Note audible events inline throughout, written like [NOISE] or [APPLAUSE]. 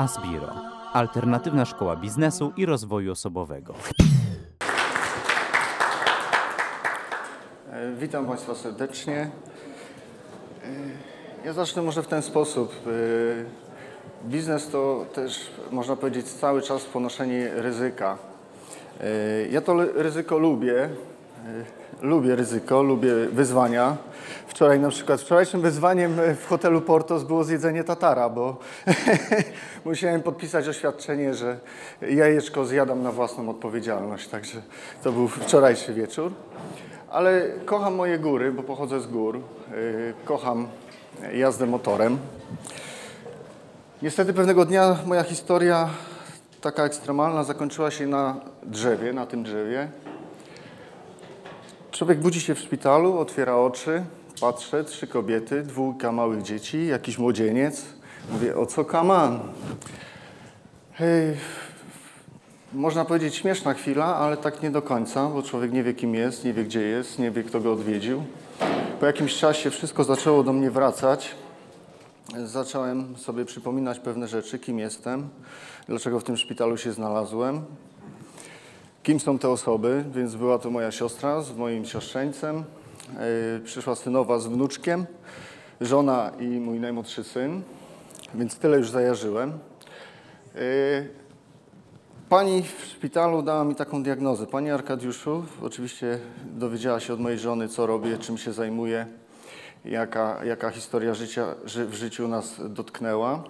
Asbiro, alternatywna szkoła biznesu i rozwoju osobowego. E, Witam Państwa serdecznie. E, Ja zacznę może w ten sposób. E, Biznes to też, można powiedzieć, cały czas ponoszenie ryzyka. Ja to ryzyko lubię. E, Lubię ryzyko, lubię wyzwania. Wczoraj na przykład, wczorajszym wyzwaniem e, w hotelu Portos było zjedzenie tatara, bo [LAUGHS] musiałem podpisać oświadczenie, że jajeczko zjadam na własną odpowiedzialność. Także to był wczorajszy wieczór. Ale kocham moje góry, bo pochodzę z gór. Yy, Kocham jazdę motorem. Niestety pewnego dnia moja historia taka ekstremalna zakończyła się na drzewie, na tym drzewie. Człowiek budzi się w szpitalu, otwiera oczy, patrzę, trzy kobiety, dwójka małych dzieci, jakiś młodzieniec. Mówię, o co kaman? Hej, można powiedzieć śmieszna chwila, ale tak nie do końca, bo człowiek nie wie kim jest, nie wie gdzie jest, nie wie kto go odwiedził. Po jakimś czasie wszystko zaczęło do mnie wracać. Zacząłem sobie przypominać pewne rzeczy, kim jestem, dlaczego w tym szpitalu się znalazłem, kim są te osoby, więc była to moja siostra z moim siostrzeńcem, yy, przyszła synowa z wnuczkiem, żona i mój najmłodszy syn, więc tyle już zajarzyłem. Yy, Pani w szpitalu dała mi taką diagnozę. Pani Arkadiuszu, oczywiście dowiedziała się od mojej żony, co robię, czym się zajmuję, jaka, jaka historia życia ży, w życiu nas dotknęła.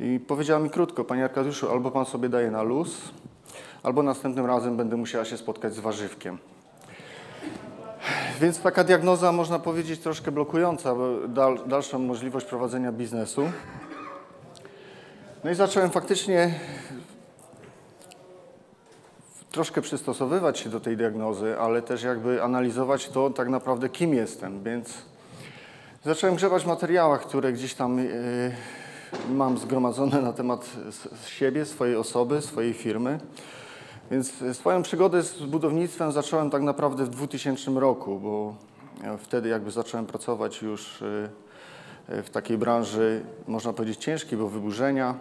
I powiedziała mi krótko, Panie Arkadiuszu, albo Pan sobie daje na luz, albo następnym razem będę musiała się spotkać z warzywkiem. Więc taka diagnoza, można powiedzieć, troszkę blokująca dal, dalszą możliwość prowadzenia biznesu. No i zacząłem faktycznie troszkę przystosowywać się do tej diagnozy, ale też jakby analizować to tak naprawdę kim jestem, więc zacząłem grzebać w materiałach, które gdzieś tam yy, mam zgromadzone na temat siebie, swojej osoby, swojej firmy. Więc swoją przygodę z budownictwem zacząłem tak naprawdę w 2000 roku, bo e, wtedy jakby zacząłem pracować już yy, w takiej branży, można powiedzieć ciężkiej, bo wyburzenia.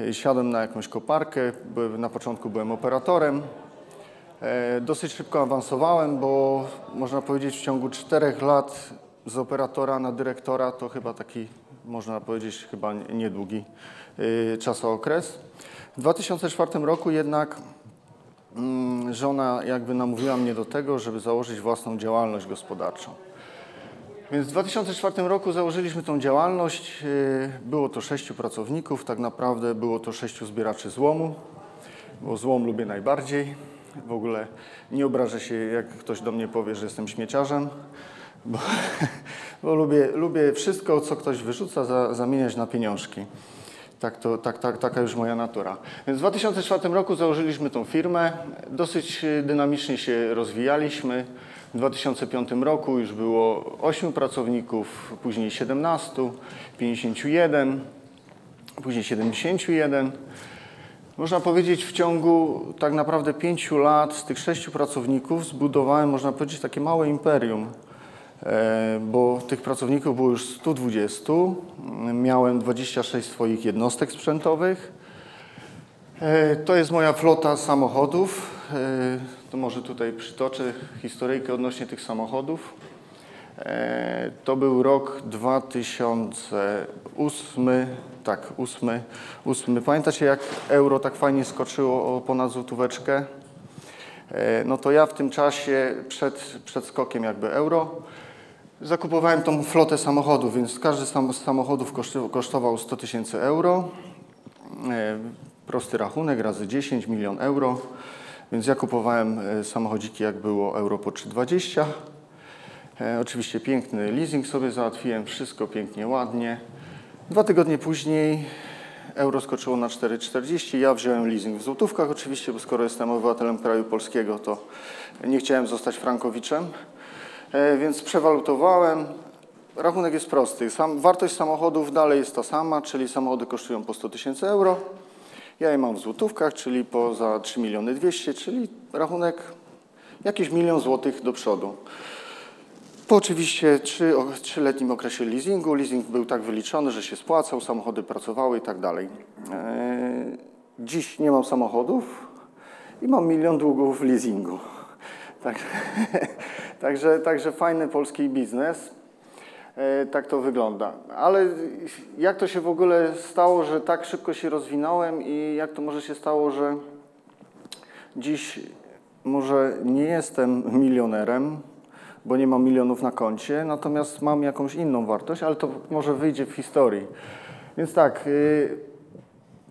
E, Siadłem na jakąś koparkę, na początku byłem operatorem. E, Dosyć szybko awansowałem, bo można powiedzieć w ciągu czterech lat z operatora na dyrektora to chyba taki, można powiedzieć, chyba niedługi czasookres. W 2004 roku jednak żona jakby namówiła mnie do tego, żeby założyć własną działalność gospodarczą. Więc w 2004 roku założyliśmy tą działalność. y, Było to sześciu pracowników, tak naprawdę było to sześciu zbieraczy złomu, bo złom lubię najbardziej. W ogóle nie obrażę się, jak ktoś do mnie powie, że jestem śmieciarzem, bo, [LAUGHS] bo lubię, lubię wszystko, co ktoś wyrzuca, za, zamieniać na pieniążki. Tak to, tak, tak, taka już moja natura. Więc w 2004 roku założyliśmy tą firmę. Dosyć y, dynamicznie się rozwijaliśmy. W 2005 roku już było 8 pracowników, później 17, 51, później 71. Można powiedzieć, w ciągu tak naprawdę pięciu lat z tych sześciu pracowników zbudowałem, można powiedzieć, takie małe imperium, bo tych pracowników było już 120. Miałem 26 swoich jednostek sprzętowych. E, To jest moja flota samochodów. E, To może tutaj przytoczę historyjkę odnośnie tych samochodów. E, To był rok 2008, tak, 8, 8. Pamiętacie jak euro tak fajnie skoczyło ponad złotóweczkę? E, No to ja w tym czasie przed, przed skokiem jakby euro zakupowałem tą flotę samochodów, więc każdy z samochodów kosztował 100 tysięcy euro. E, Prosty rachunek razy 10 milion euro. Więc ja kupowałem e, samochodziki jak było euro po 3,20. E, oczywiście piękny leasing sobie załatwiłem, wszystko pięknie, ładnie. Dwa tygodnie później euro skoczyło na 4,40. Ja wziąłem leasing w złotówkach oczywiście, bo skoro jestem obywatelem kraju polskiego, to nie chciałem zostać frankowiczem. E, więc przewalutowałem. Rachunek jest prosty. Sam, wartość samochodów dalej jest ta sama, czyli samochody kosztują po 100 tysięcy euro. Ja je mam w złotówkach, czyli po za 3 miliony 200, czyli rachunek jakiś milion złotych do przodu. Po oczywiście trzy, o- trzyletnim okresie leasingu. Leasing był tak wyliczony, że się spłacał, samochody pracowały i tak dalej. E, Dziś nie mam samochodów i mam milion długów leasingu. Tak, [LAUGHS] także, także fajny polski biznes. E, Tak to wygląda. Ale jak to się w ogóle stało, że tak szybko się rozwinąłem i jak to może się stało, że dziś może nie jestem milionerem, bo nie mam milionów na koncie, natomiast mam jakąś inną wartość, ale to może wyjdzie w historii. Więc tak, y,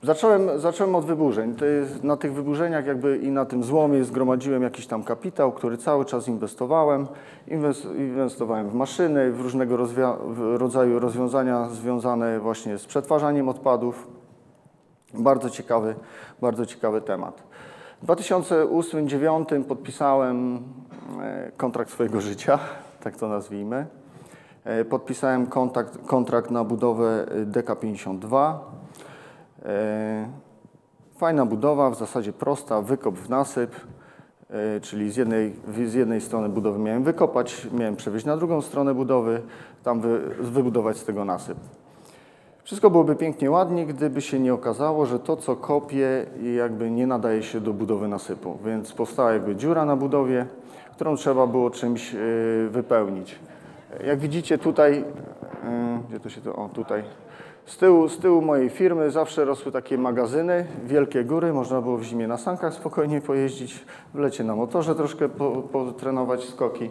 zacząłem, zacząłem od wyburzeń. Na tych wyburzeniach jakby i na tym złomie zgromadziłem jakiś tam kapitał, który cały czas inwestowałem. Inwes- Inwestowałem w maszyny, w różnego rozwia- rodzaju rozwiązania związane właśnie z przetwarzaniem odpadów. Bardzo ciekawy, bardzo ciekawy temat. W 2008-2009 podpisałem e, kontrakt swojego życia, [LAUGHS] tak to nazwijmy. E, Podpisałem kontrakt, kontrakt na budowę e, DK52. E, Fajna budowa, w zasadzie prosta, wykop w nasyp, e, czyli z jednej, z jednej strony budowy miałem wykopać, miałem przewieźć na drugą stronę budowy, tam wy, wybudować z tego nasyp. Wszystko byłoby pięknie, ładnie, gdyby się nie okazało, że to, co kopię, jakby nie nadaje się do budowy nasypu. Więc powstała jakby dziura na budowie, którą trzeba było czymś y, wypełnić. Jak widzicie tutaj, gdzie to się to, o tutaj, z tyłu, z tyłu mojej firmy zawsze rosły takie magazyny, wielkie góry, można było w zimie na sankach spokojnie pojeździć, w lecie na motorze troszkę po, potrenować skoki.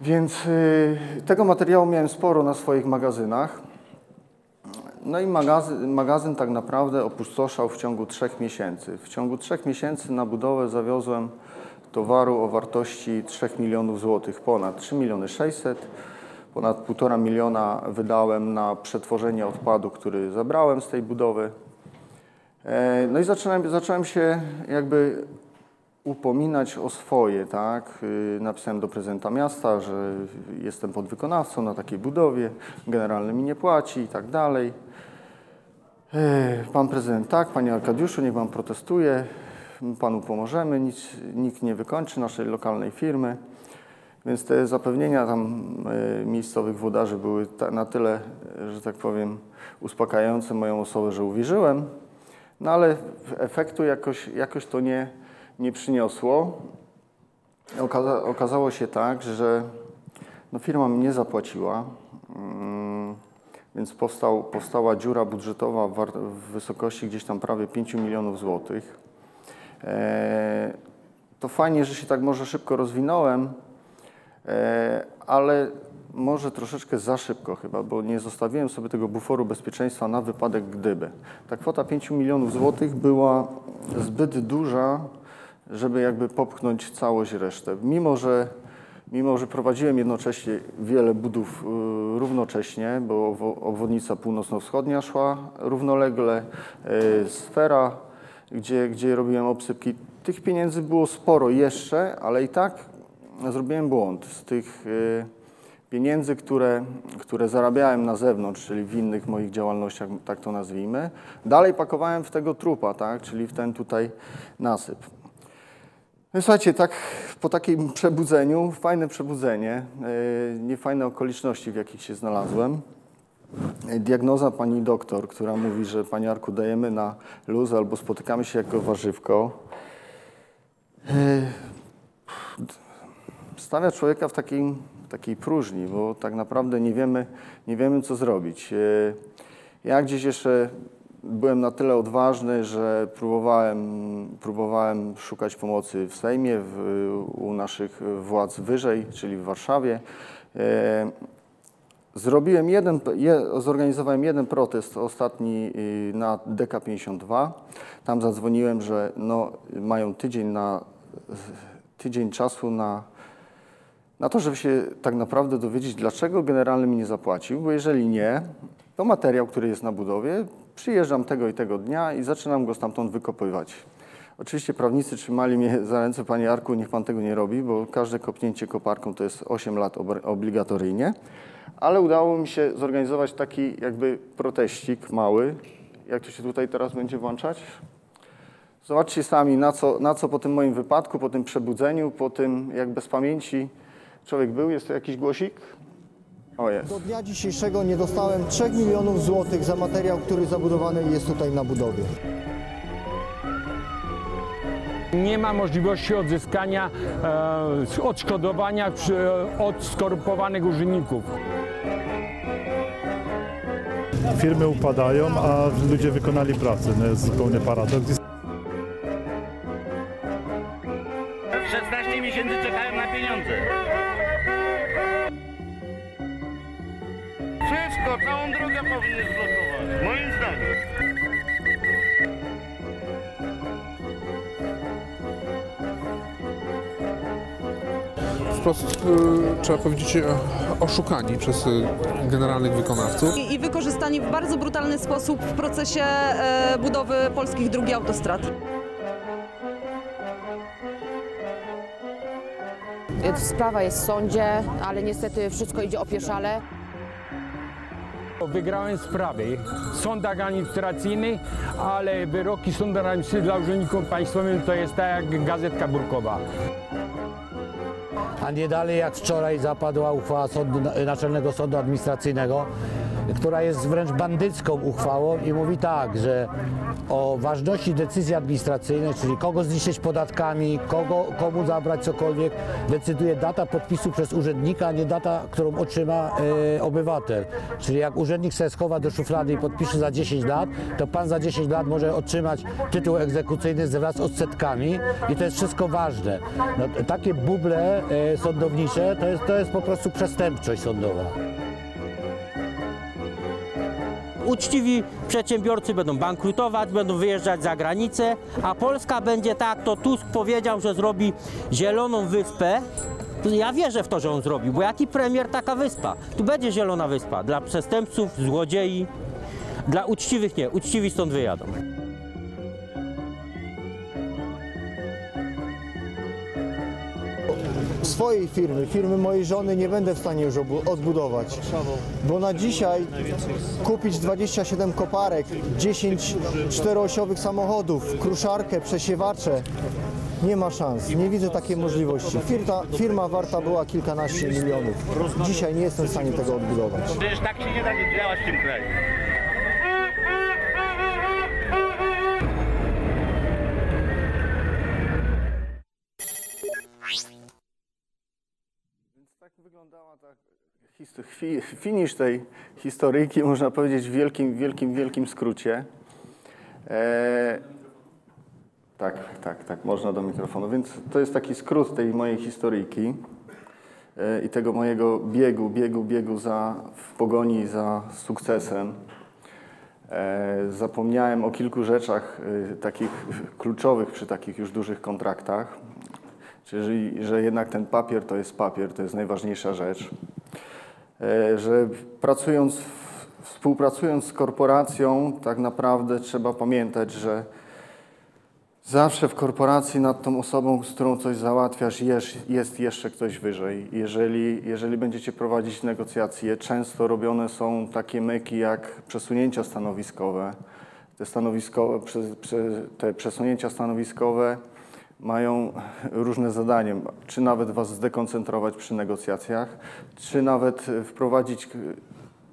Więc y, tego materiału miałem sporo na swoich magazynach. No i magazyn, magazyn tak naprawdę opustoszał w ciągu trzech miesięcy. W ciągu trzech miesięcy na budowę zawiozłem towaru o wartości 3 milionów złotych, ponad 3 miliony 600, ponad 1,5 miliona wydałem na przetworzenie odpadu, który zabrałem z tej budowy. E, No i zacząłem, zacząłem się jakby upominać o swoje, tak? Y, Napisałem do prezydenta miasta, że jestem podwykonawcą na takiej budowie, generalny mi nie płaci i tak dalej. E, Pan prezydent tak, panie Arkadiuszu, niech pan protestuje, panu pomożemy, nic, nikt nie wykończy naszej lokalnej firmy. Więc te zapewnienia tam e, miejscowych włodarzy były na tyle, że tak powiem, uspokajające moją osobę, że uwierzyłem. No ale efektu jakoś, jakoś to nie, nie przyniosło. Okaza, okazało się tak, że no firma mi nie zapłaciła, mm, więc powstał, powstała dziura budżetowa w, w wysokości gdzieś tam prawie 5 milionów złotych. E, to fajnie, że się tak może szybko rozwinąłem, ale może troszeczkę za szybko chyba, bo nie zostawiłem sobie tego buforu bezpieczeństwa na wypadek gdyby. Ta kwota 5 milionów złotych była zbyt duża, żeby jakby popchnąć całość resztę. Mimo, że, mimo, że prowadziłem jednocześnie wiele budów y, równocześnie, bo obwo- obwodnica północno-wschodnia szła równolegle, y, sfera, gdzie, gdzie robiłem obsypki. Tych pieniędzy było sporo jeszcze, ale i tak zrobiłem błąd. Z tych y, pieniędzy, które, które zarabiałem na zewnątrz, czyli w innych moich działalnościach, tak to nazwijmy, dalej pakowałem w tego trupa, tak, czyli w ten tutaj nasyp. No Słuchajcie, tak po takim przebudzeniu, fajne przebudzenie, yy, niefajne okoliczności, w jakich się znalazłem. Diagnoza pani doktor, która mówi, że Panie Arku dajemy na luz albo spotykamy się jako warzywko. Yy, stawia człowieka w takiej, takiej próżni, bo tak naprawdę nie wiemy, nie wiemy co zrobić. Yy, Ja gdzieś jeszcze byłem na tyle odważny, że próbowałem, próbowałem szukać pomocy w Sejmie, w, u naszych władz wyżej, czyli w Warszawie. E, Zrobiłem jeden, je, zorganizowałem jeden protest ostatni y, na DK52. Tam zadzwoniłem, że no, mają tydzień, na, tydzień czasu na, na to, żeby się tak naprawdę dowiedzieć, dlaczego generalny mi nie zapłacił, bo jeżeli nie, to materiał, który jest na budowie, przyjeżdżam tego i tego dnia i zaczynam go stamtąd wykopywać. Oczywiście prawnicy trzymali mnie za ręce, panie Arku, niech pan tego nie robi, bo każde kopnięcie koparką to jest 8 lat ob- obligatoryjnie, ale udało mi się zorganizować taki jakby proteścik mały. Jak to się tutaj teraz będzie włączać? Zobaczcie sami, na co, na co po tym moim wypadku, po tym przebudzeniu, po tym jak bez pamięci Człowiek był, jest to jakiś głosik? O, jest. Do dnia dzisiejszego nie dostałem 3 milionów złotych za materiał, który zabudowany jest tutaj na budowie. Nie ma możliwości odzyskania e, odszkodowania przy, od skorumpowanych urzędników. Firmy upadają, a ludzie wykonali pracę. No jest zupełnie paradoks. Wprost e, trzeba powiedzieć e, oszukani przez e, generalnych wykonawców. i, i wykorzystani w bardzo brutalny sposób w procesie e, budowy polskich dróg i autostrad. Sprawa jest w sądzie, ale niestety wszystko idzie opieszale. Wygrałem sprawy w sądach administracyjnych, ale wyroki sądu administracyjnego dla urzędników państwowych to jest tak jak gazetka burkowa. Nie dalej jak wczoraj zapadła uchwała sądu, Naczelnego Sądu Administracyjnego, która jest wręcz bandycką uchwałą i mówi tak, że o ważności decyzji administracyjnej, czyli kogo zniszczyć podatkami, kogo, komu zabrać cokolwiek, decyduje data podpisu przez urzędnika, a nie data, którą otrzyma e, obywatel. Czyli jak urzędnik sobie schowa do szuflady i podpisze za 10 lat, to pan za 10 lat może otrzymać tytuł egzekucyjny wraz z odsetkami i to jest wszystko ważne. No, takie buble e, sądownicze to jest, to jest po prostu przestępczość sądowa. Uczciwi przedsiębiorcy będą bankrutować, będą wyjeżdżać za granicę, a Polska będzie tak, to Tusk powiedział, że zrobi zieloną wyspę. Ja wierzę w to, że on zrobił, bo jaki premier, taka wyspa. Tu będzie zielona wyspa dla przestępców, złodziei, dla uczciwych nie, uczciwi stąd wyjadą. Swojej firmy, firmy mojej żony nie będę w stanie już odbudować. Bo na dzisiaj kupić 27 koparek, 10 czteroosiowych samochodów, kruszarkę, przesiewacze, nie ma szans. Nie widzę takiej możliwości. Firma, firma warta była kilkanaście milionów. Dzisiaj nie jestem w stanie tego odbudować. Przecież tak się nie da działać w tym kraju. Finisz tej historyjki, można powiedzieć w wielkim, wielkim, wielkim skrócie. E, tak, tak, tak, można do mikrofonu. Więc to jest taki skrót tej mojej historyjki e, i tego mojego biegu, biegu, biegu za, w pogoni za sukcesem. E, zapomniałem o kilku rzeczach e, takich kluczowych przy takich już dużych kontraktach. Czyli, że jednak ten papier to jest papier, to jest najważniejsza rzecz. E, Że pracując, współpracując z korporacją, tak naprawdę trzeba pamiętać, że zawsze w korporacji nad tą osobą, z którą coś załatwiasz, jest, jeszcze ktoś wyżej. Jeżeli, jeżeli będziecie prowadzić negocjacje, często robione są takie myki jak przesunięcia stanowiskowe. Te, stanowiskowe, te przesunięcia stanowiskowe mają różne zadanie, czy nawet was zdekoncentrować przy negocjacjach, czy nawet e, wprowadzić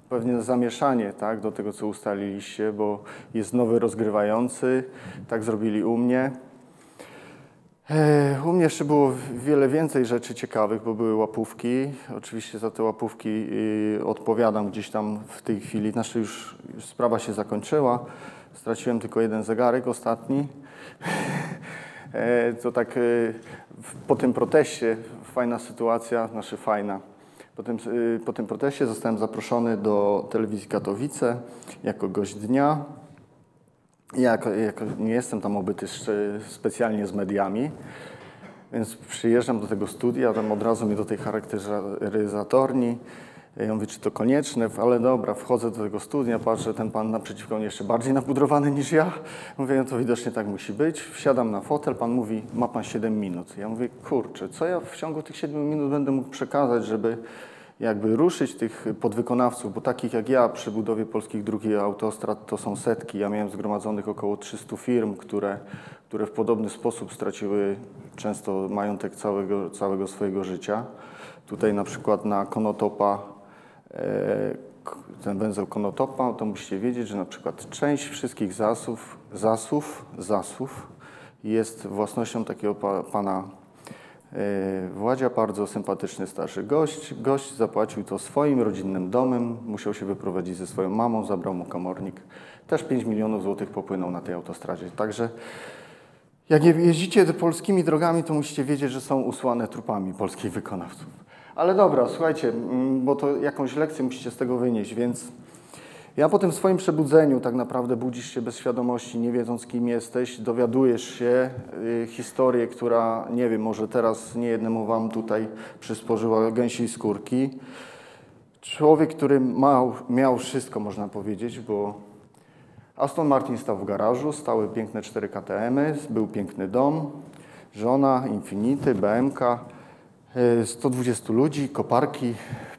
pewne zamieszanie tak, do tego, co ustaliliście, bo jest nowy rozgrywający, tak zrobili u mnie. E, U mnie jeszcze było wiele więcej rzeczy ciekawych, bo były łapówki. Oczywiście za te łapówki y, odpowiadam gdzieś tam w tej chwili. Znaczy już, już sprawa się zakończyła. Straciłem tylko jeden zegarek, ostatni. [LAUGHS] E, To tak w- po tym proteście, fajna sytuacja, znaczy fajna. Po tym, y, po tym proteście zostałem zaproszony do telewizji Katowice jako gość dnia. Ja jako, nie jestem tam obyty specjalnie z mediami, więc przyjeżdżam do tego studia, tam od razu mnie do tej charakteryzatorni. Ja mówię, czy to konieczne, ale dobra, wchodzę do tego studia, patrzę, ten pan naprzeciwko mnie jeszcze bardziej napudrowany niż ja. Mówię, no to widocznie tak musi być. Wsiadam na fotel, pan mówi, ma pan 7 minut. Ja mówię, kurczę, co ja w ciągu tych 7 minut będę mógł przekazać, żeby jakby ruszyć tych podwykonawców, bo takich jak ja przy budowie polskich dróg i autostrad to są setki. Ja miałem zgromadzonych około 300 firm, które, które w podobny sposób straciły często majątek całego, całego swojego życia. tutaj na przykład na Konotopa, ten węzeł Konotopa, to musicie wiedzieć, że na przykład część wszystkich zasów, zasów, zasów jest własnością takiego pa, pana e, Władzia, bardzo sympatyczny starszy gość. Gość zapłacił to swoim rodzinnym domem, musiał się wyprowadzić ze swoją mamą, zabrał mu komornik. Też 5 milionów złotych popłynął na tej autostradzie. Także jak je- jeździcie polskimi drogami, to musicie wiedzieć, że są usłane trupami polskich wykonawców. Ale dobra, słuchajcie, mm, bo to jakąś lekcję musicie z tego wynieść, więc ja po tym swoim przebudzeniu tak naprawdę budzisz się bez świadomości, nie wiedząc kim jesteś, dowiadujesz się y, historię, która, nie wiem, może teraz niejednemu wam tutaj przysporzyła gęsiej skórki. Człowiek, który mał, miał wszystko, można powiedzieć, bo Aston Martin stał w garażu, stały piękne 4 KTM-y, był piękny dom, żona, Infinity, BMK, 120 ludzi, koparki,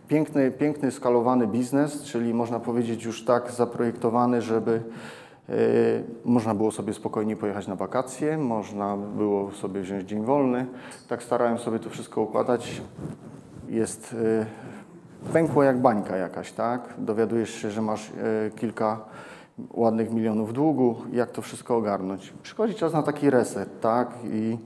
piękny, piękny skalowany biznes, czyli można powiedzieć już tak zaprojektowany, żeby y, można było sobie spokojnie pojechać na wakacje, można było sobie wziąć dzień wolny. Tak starałem sobie to wszystko układać. Jest y, pękło jak bańka jakaś, tak? Dowiadujesz się, że masz kilka ładnych milionów długu, jak to wszystko ogarnąć. Przychodzi czas na taki reset, tak? I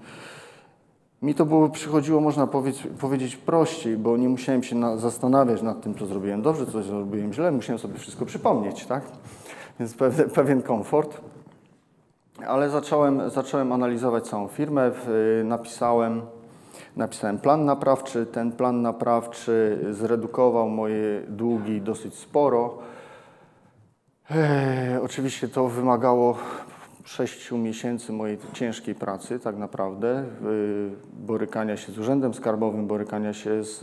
mi to było, przychodziło, można powiedzieć, powiedzieć prościej, bo nie musiałem się na, zastanawiać nad tym, co zrobiłem dobrze, co zrobiłem źle, musiałem sobie wszystko przypomnieć, tak? Więc [LAUGHS] pewien, komfort. Ale zacząłem, zacząłem analizować całą firmę, w, napisałem, napisałem plan naprawczy. Ten plan naprawczy zredukował moje długi dosyć sporo. Eee, oczywiście to wymagało sześciu miesięcy mojej ciężkiej pracy, tak naprawdę, borykania się z urzędem skarbowym, borykania się z,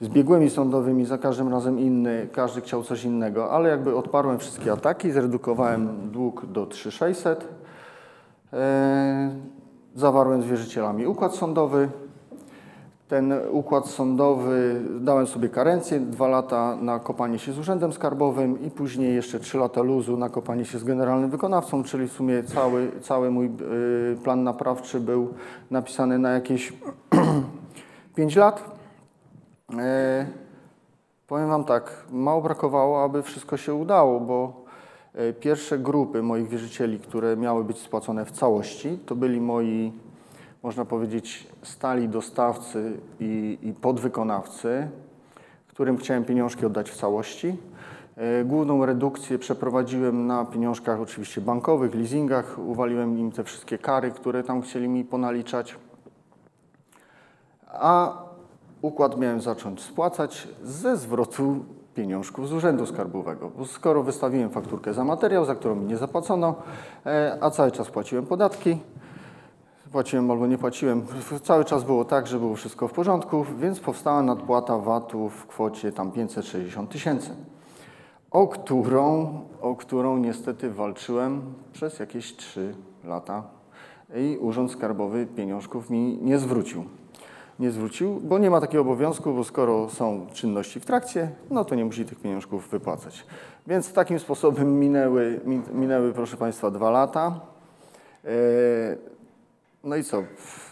z biegłymi sądowymi, za każdym razem inny, każdy chciał coś innego, ale jakby odparłem wszystkie ataki, zredukowałem dług do 3600, e, zawarłem z wierzycielami układ sądowy, ten układ sądowy, dałem sobie karencję, dwa lata na kopanie się z urzędem skarbowym i później jeszcze trzy lata luzu na kopanie się z generalnym wykonawcą, czyli w sumie cały, cały mój y, plan naprawczy był napisany na jakieś [CLEARS THROAT] 5 lat. E, powiem Wam tak, mało brakowało, aby wszystko się udało, bo e, pierwsze grupy moich wierzycieli, które miały być spłacone w całości, to byli moi można powiedzieć, stali dostawcy i, i podwykonawcy, którym chciałem pieniążki oddać w całości. E, Główną redukcję przeprowadziłem na pieniążkach oczywiście bankowych, leasingach. Uwaliłem im te wszystkie kary, które tam chcieli mi ponaliczać. A układ miałem zacząć spłacać ze zwrotu pieniążków z Urzędu Skarbowego. Bo skoro wystawiłem fakturkę za materiał, za którą mi nie zapłacono, e, a cały czas płaciłem podatki, Płaciłem albo nie płaciłem. Cały czas było tak, że było wszystko w porządku, więc powstała nadpłata VAT-u w kwocie tam 560 tysięcy, o którą, o którą niestety walczyłem przez jakieś 3 lata i Urząd Skarbowy pieniążków mi nie zwrócił. Nie zwrócił, bo nie ma takiego obowiązku, bo skoro są czynności w trakcie, no to nie musi tych pieniążków wypłacać. Więc takim sposobem minęły, min- minęły proszę Państwa, dwa lata. No i co?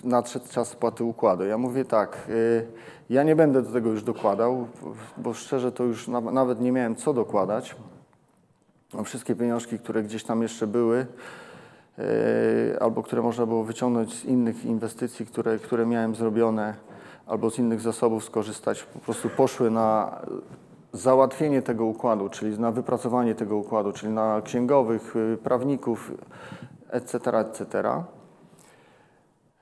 Nadszedł czas spłaty układu. Ja mówię tak, y, ja nie będę do tego już dokładał, bo szczerze to już na, nawet nie miałem co dokładać. No, Wszystkie pieniążki, które gdzieś tam jeszcze były, y, albo które można było wyciągnąć z innych inwestycji, które, które miałem zrobione, albo z innych zasobów skorzystać, po prostu poszły na załatwienie tego układu, czyli na wypracowanie tego układu, czyli na księgowych, y, prawników, etc., etc.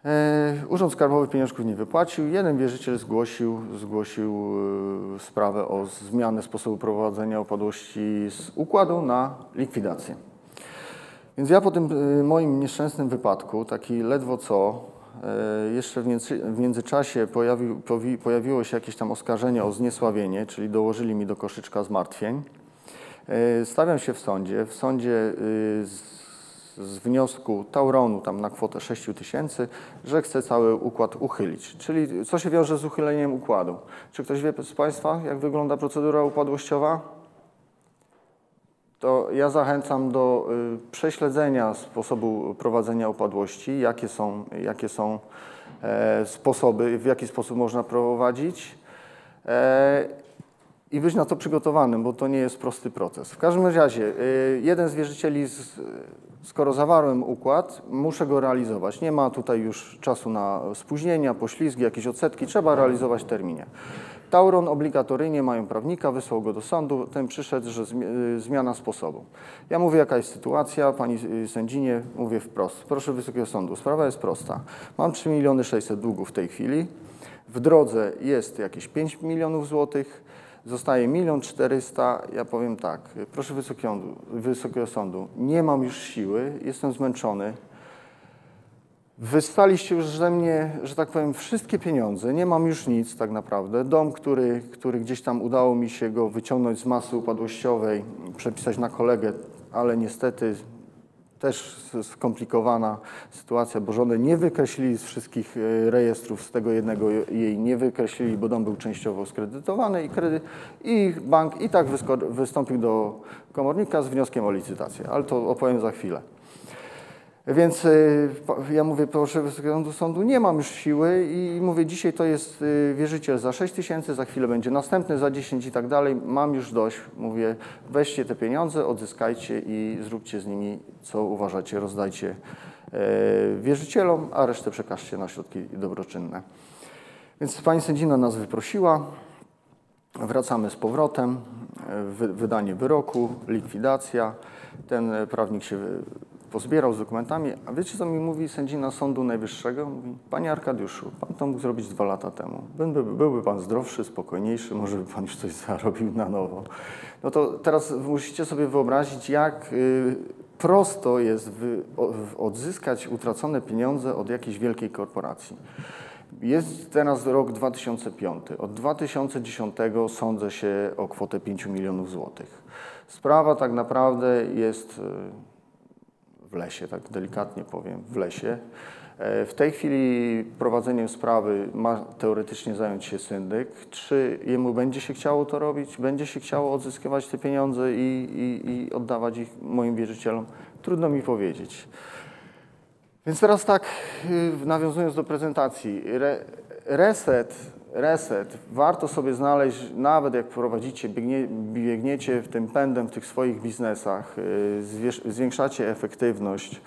E, Urząd Skarbowy pieniążków nie wypłacił. Jeden wierzyciel zgłosił, zgłosił e, sprawę o zmianę sposobu prowadzenia upadłości z układu na likwidację. Więc ja po tym e, moim nieszczęsnym wypadku, taki ledwo co, jeszcze w, między, w międzyczasie pojawił, pojawiło się jakieś tam oskarżenie o zniesławienie, czyli dołożyli mi do koszyczka zmartwień. Stawiam się w sądzie. W sądzie z, wniosku Tauronu tam na kwotę 6 tysięcy, że chce cały układ uchylić. Czyli co się wiąże z uchyleniem układu? Czy ktoś wie z Państwa, jak wygląda procedura upadłościowa? to ja zachęcam do y, prześledzenia sposobu prowadzenia upadłości, jakie są, jakie są e, sposoby, w jaki sposób można prowadzić e, i być na to przygotowanym, bo to nie jest prosty proces. W każdym razie, y, jeden z wierzycieli, z, skoro zawarłem układ, muszę go realizować. Nie ma tutaj już czasu na spóźnienia, poślizgi, jakieś odsetki, trzeba realizować w terminie. Tauron obligatoryjnie mają prawnika, wysłał go do sądu, ten przyszedł, że y, zmiana sposobu. Ja mówię, jaka jest sytuacja, pani y, sędzinie, mówię wprost. Proszę Wysokiego Sądu, sprawa jest prosta. Mam 3 miliony 600 długów w tej chwili. W drodze jest jakieś 5 milionów złotych. Zostaje milion 400. Ja powiem tak, proszę Wysokiego Sądu, nie mam już siły, jestem zmęczony. Wystaliście już ze mnie, że tak powiem, wszystkie pieniądze, nie mam już nic tak naprawdę. Dom, który, który gdzieś tam udało mi się go wyciągnąć z masy upadłościowej, przepisać na kolegę, ale niestety też skomplikowana sytuacja, bo żonę nie wykreślili z wszystkich e, rejestrów, z tego jednego jej nie wykreślili, bo dom był częściowo skredytowany i, kredyt, i bank i tak wystąpił do komornika z wnioskiem o licytację, ale to opowiem za chwilę. Więc y, ja mówię, proszę Wysokiego Sądu, nie mam już siły i mówię, dzisiaj to jest y, wierzyciel za 6 tysięcy, za chwilę będzie następny za 10 i tak dalej, mam już dość. Mówię, weźcie te pieniądze, odzyskajcie i zróbcie z nimi, co uważacie, rozdajcie e, wierzycielom, a resztę przekażcie na środki dobroczynne. Więc pani sędzina nas wyprosiła, Wracamy z powrotem, e, wy, wydanie wyroku, likwidacja. Ten prawnik się pozbierał z dokumentami. A wiecie, co mi mówi sędzina Sądu Najwyższego? Mówi, panie Arkadiuszu, pan to mógł zrobić dwa lata temu. Byłby, byłby pan zdrowszy, spokojniejszy, może by pan już coś zarobił na nowo. No to teraz musicie sobie wyobrazić, jak y, prosto jest odzyskać utracone pieniądze od jakiejś wielkiej korporacji. Jest teraz rok 2005. Od 2010 sądzę się o kwotę 5 milionów złotych. Sprawa tak naprawdę jest w lesie, tak delikatnie powiem, w lesie. E, W tej chwili prowadzeniem sprawy ma teoretycznie zająć się syndyk. Czy jemu będzie się chciało to robić? Będzie się chciało odzyskiwać te pieniądze i, i, i oddawać ich moim wierzycielom? Trudno mi powiedzieć. Więc teraz tak, y, nawiązując do prezentacji, re, reset, reset, warto sobie znaleźć, nawet jak prowadzicie, biegnie, biegniecie w tym pędem w tych swoich biznesach, y, zwiększacie efektywność,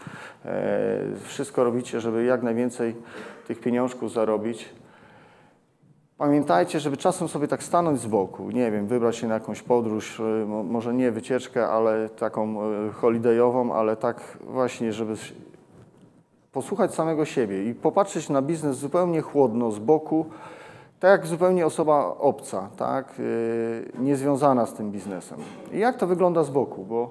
e, wszystko robicie, żeby jak najwięcej tych pieniążków zarobić. Pamiętajcie, żeby czasem sobie tak stanąć z boku, nie wiem, wybrać się na jakąś podróż, y, mo- może nie wycieczkę, ale taką y, holidayową, ale tak właśnie, żeby posłuchać samego siebie i popatrzeć na biznes zupełnie chłodno, z boku, tak jak zupełnie osoba obca, tak, yy, niezwiązana z tym biznesem. I jak to wygląda z boku, bo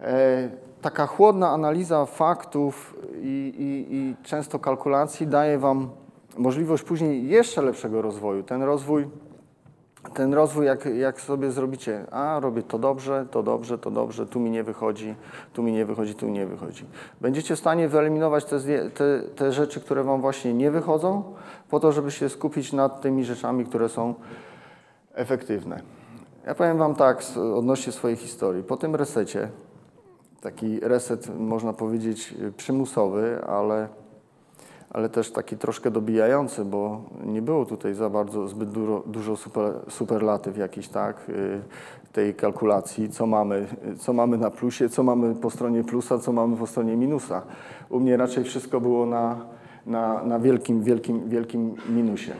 e, taka chłodna analiza faktów i, i, i często kalkulacji daje Wam możliwość później jeszcze lepszego rozwoju. Ten rozwój ten rozwój, jak, jak sobie zrobicie, a robię to dobrze, to dobrze, to dobrze, tu mi nie wychodzi, tu mi nie wychodzi, tu mi nie wychodzi. Będziecie w stanie wyeliminować te, te, te rzeczy, które Wam właśnie nie wychodzą, po to, żeby się skupić nad tymi rzeczami, które są efektywne. Ja powiem Wam tak odnośnie swojej historii. Po tym resecie, taki reset można powiedzieć przymusowy, ale ale też taki troszkę dobijający, bo nie było tutaj za bardzo zbyt dużo, dużo super, superlatyw jakichś, tak, y, tej kalkulacji, co mamy, co mamy na plusie, co mamy po stronie plusa, co mamy po stronie minusa. U mnie raczej wszystko było na, na, na wielkim, wielkim, wielkim minusie.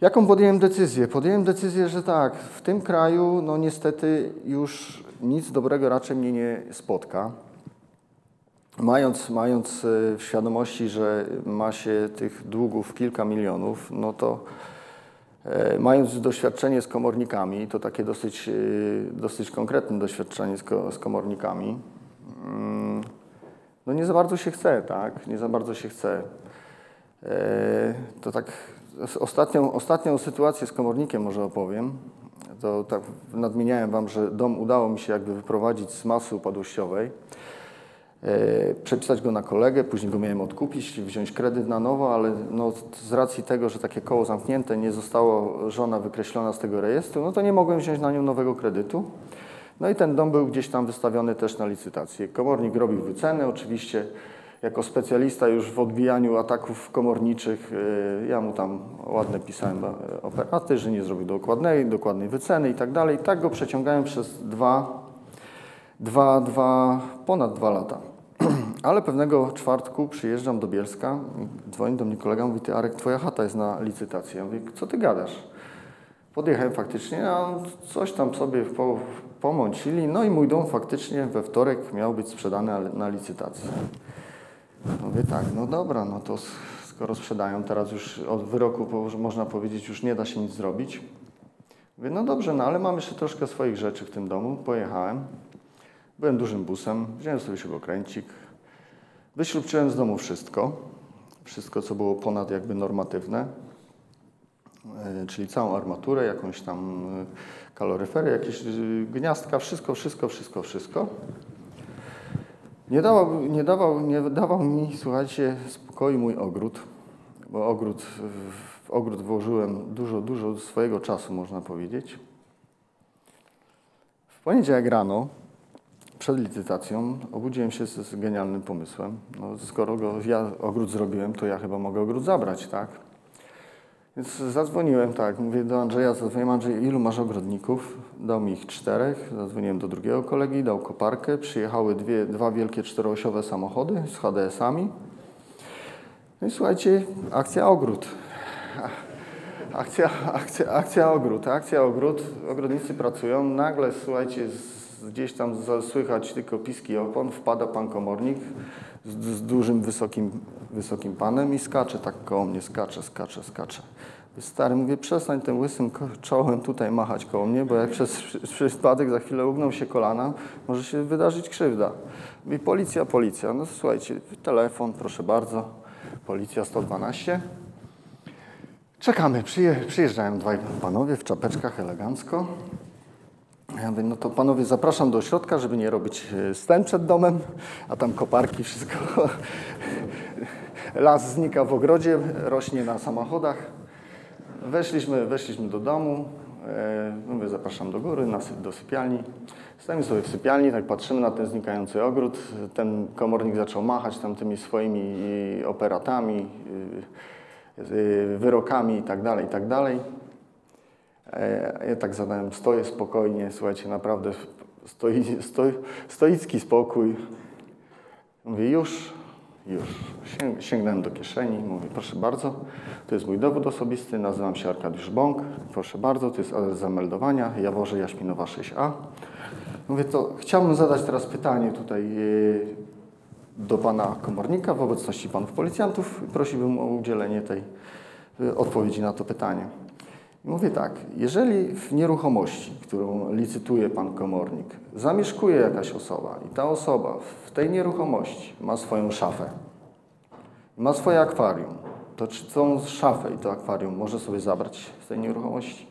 Jaką podjąłem decyzję? Podjąłem decyzję, że tak, w tym kraju, no niestety już nic dobrego raczej mnie nie spotka. Mając, mając e, w świadomości, że ma się tych długów kilka milionów, no to e, mając doświadczenie z komornikami, to takie dosyć, e, dosyć konkretne doświadczenie z, ko, z komornikami, mm, no nie za bardzo się chce, tak? Nie za bardzo się chce. To tak ostatnią, ostatnią sytuację z komornikiem może opowiem. To tak nadmieniałem Wam, że dom udało mi się jakby wyprowadzić z masy upadłościowej przepisać go na kolegę, później go miałem odkupić, wziąć kredyt na nowo, ale no, z racji tego, że takie koło zamknięte, nie została żona wykreślona z tego rejestru, no to nie mogłem wziąć na nią nowego kredytu. No i ten dom był gdzieś tam wystawiony też na licytację. Komornik robił wycenę, oczywiście jako specjalista już w odbijaniu ataków komorniczych. y, Ja mu tam ładne pisałem e, operaty, że nie zrobił dokładnej, dokładnej wyceny i tak dalej. Tak go przeciągałem przez dwa, dwa, dwa, ponad dwa lata. Ale pewnego czwartku przyjeżdżam do Bielska, dzwoni do mnie kolega, mówi, ty Arek, twoja chata jest na licytacji. Ja mówię, co ty gadasz? Podjechałem faktycznie, a coś tam sobie po, pomącili, no i mój dom faktycznie we wtorek miał być sprzedany na licytacji. Mówię tak, no dobra, no to skoro sprzedają, teraz już od wyroku można powiedzieć, już nie da się nic zrobić. Mówię, no dobrze, no ale mam jeszcze troszkę swoich rzeczy w tym domu. Pojechałem, byłem dużym busem, wziąłem sobie śrubokręcik, wyśrubczyłem z domu wszystko, wszystko co było ponad jakby normatywne, e, czyli całą armaturę, jakąś tam e, kaloryfery, jakieś e, gniazdka, wszystko, wszystko, wszystko, wszystko. Nie dawał, nie, dawał, nie dawał mi, słuchajcie, spokoju mój ogród, bo ogród, w ogród włożyłem dużo, dużo swojego czasu, można powiedzieć. W poniedziałek rano, przed licytacją, obudziłem się z, z genialnym pomysłem. No, skoro go, ja ogród zrobiłem, to ja chyba mogę ogród zabrać, tak? Więc zadzwoniłem, tak, mówię do Andrzeja, zadzwoniłem, Andrzej, ilu masz ogrodników? Dał mi ich czterech, zadzwoniłem do drugiego kolegi, dał koparkę, przyjechały dwie, dwa wielkie czteroosiowe samochody z HDS-ami. No i słuchajcie, akcja ogród. Akcja, akcja, akcja ogród, akcja ogród, ogrodnicy pracują, nagle słuchajcie, z, gdzieś tam słychać tylko piski opon, wpada pan komornik z, z dużym, wysokim, wysokim panem i skacze tak koło mnie, skacze, skacze, skacze. Stary, mówię, przestań tym łysym czołem tutaj machać koło mnie, bo jak przez [LAUGHS] przypadek za chwilę ugną się kolana, może się wydarzyć krzywda. Mówi, policja, policja. No słuchajcie, telefon, proszę bardzo, policja 112. Czekamy, przyje, przyjeżdżają dwaj panowie w czapeczkach elegancko. Ja mówię, no to panowie zapraszam do środka, żeby nie robić e, scen przed domem, a tam koparki, wszystko. Las znika w ogrodzie, rośnie na samochodach. Weszliśmy, weszliśmy do domu, e, mówię, zapraszam do góry, do sypialni. Stajemy sobie w sypialni, tak patrzymy na ten znikający ogród. Ten komornik zaczął machać tam tymi swoimi e, operatami, e, e, wyrokami i tak dalej, i tak dalej. E, Ja tak zadałem, stoję spokojnie, słuchajcie, naprawdę stoi, stoi, stoicki spokój. Mówię, już, już. Sięg, sięgnąłem do kieszeni, mówię, proszę bardzo, to jest mój dowód osobisty, nazywam się Arkadiusz Bąk, proszę bardzo, to jest adres zameldowania, Jaworze Jaśminowa 6A. Mówię, to chciałbym zadać teraz pytanie tutaj e, do pana komornika w obecności panów policjantów. Prosiłbym o udzielenie tej e, odpowiedzi na to pytanie. Mówię tak, jeżeli w nieruchomości, którą licytuje pan komornik, zamieszkuje jakaś osoba i ta osoba w tej nieruchomości ma swoją szafę, ma swoje akwarium, to czy tą szafę i to akwarium może sobie zabrać z tej nieruchomości?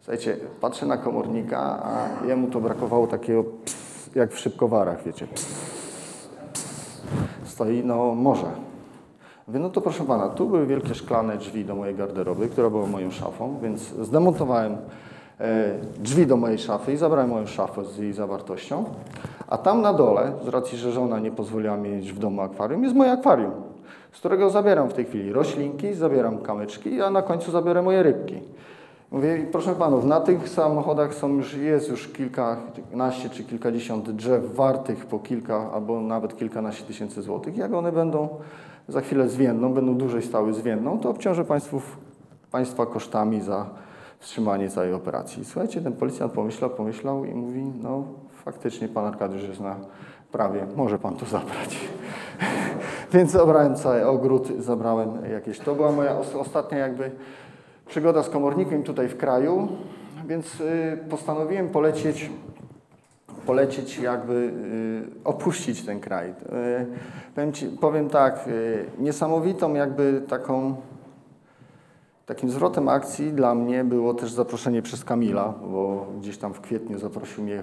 Słuchajcie, patrzę na komornika, a jemu to brakowało takiego ps, jak w szybkowarach, wiecie. Ps. Stoi, no może. Mówię, no to proszę pana, tu były wielkie szklane drzwi do mojej garderoby, która była moją szafą, więc zdemontowałem e, drzwi do mojej szafy i zabrałem moją szafę z jej zawartością. A tam na dole, z racji, że żona nie pozwoliła mi mieć w domu akwarium, jest moje akwarium, z którego zabieram w tej chwili roślinki, zabieram kamyczki, a na końcu zabiorę moje rybki. Mówię, proszę panów, na tych samochodach są już, jest już kilkanaście czy kilkadziesiąt drzew wartych po kilka albo nawet kilkanaście tysięcy złotych. Jak one będą za chwilę zwiędną, będą dłużej stały zwiędną, to obciążę państwów, państwa kosztami za wstrzymanie całej operacji. Słuchajcie, ten policjant pomyślał, pomyślał i mówi, no faktycznie pan Arkadiusz jest na prawie, może pan to zabrać. [LAUGHS] Więc zabrałem cały ogród, zabrałem jakieś, to była moja os- ostatnia jakby przygoda z komornikiem tutaj w kraju, więc y, postanowiłem polecieć, polecieć jakby y, opuścić ten kraj. Y, powiem, ci, powiem tak, y, niesamowitą jakby taką Takim zwrotem akcji dla mnie było też zaproszenie przez Kamila, bo gdzieś tam w kwietniu zaprosił mnie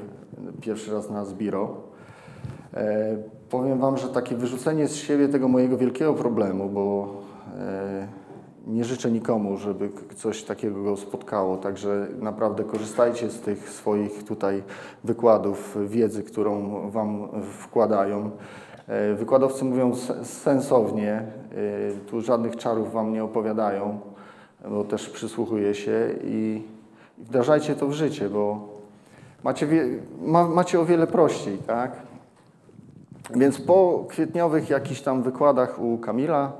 pierwszy raz na Zbiro. E, powiem Wam, że takie wyrzucenie z siebie tego mojego wielkiego problemu, bo e, nie życzę nikomu, żeby coś takiego go spotkało, także naprawdę korzystajcie z tych swoich tutaj wykładów, wiedzy, którą Wam wkładają. E, Wykładowcy mówią se- sensownie, e, tu żadnych czarów Wam nie opowiadają, bo też przysłuchuję się i wdrażajcie to w życie, bo macie, macie o wiele prościej, tak? Więc po kwietniowych jakichś tam wykładach u Kamila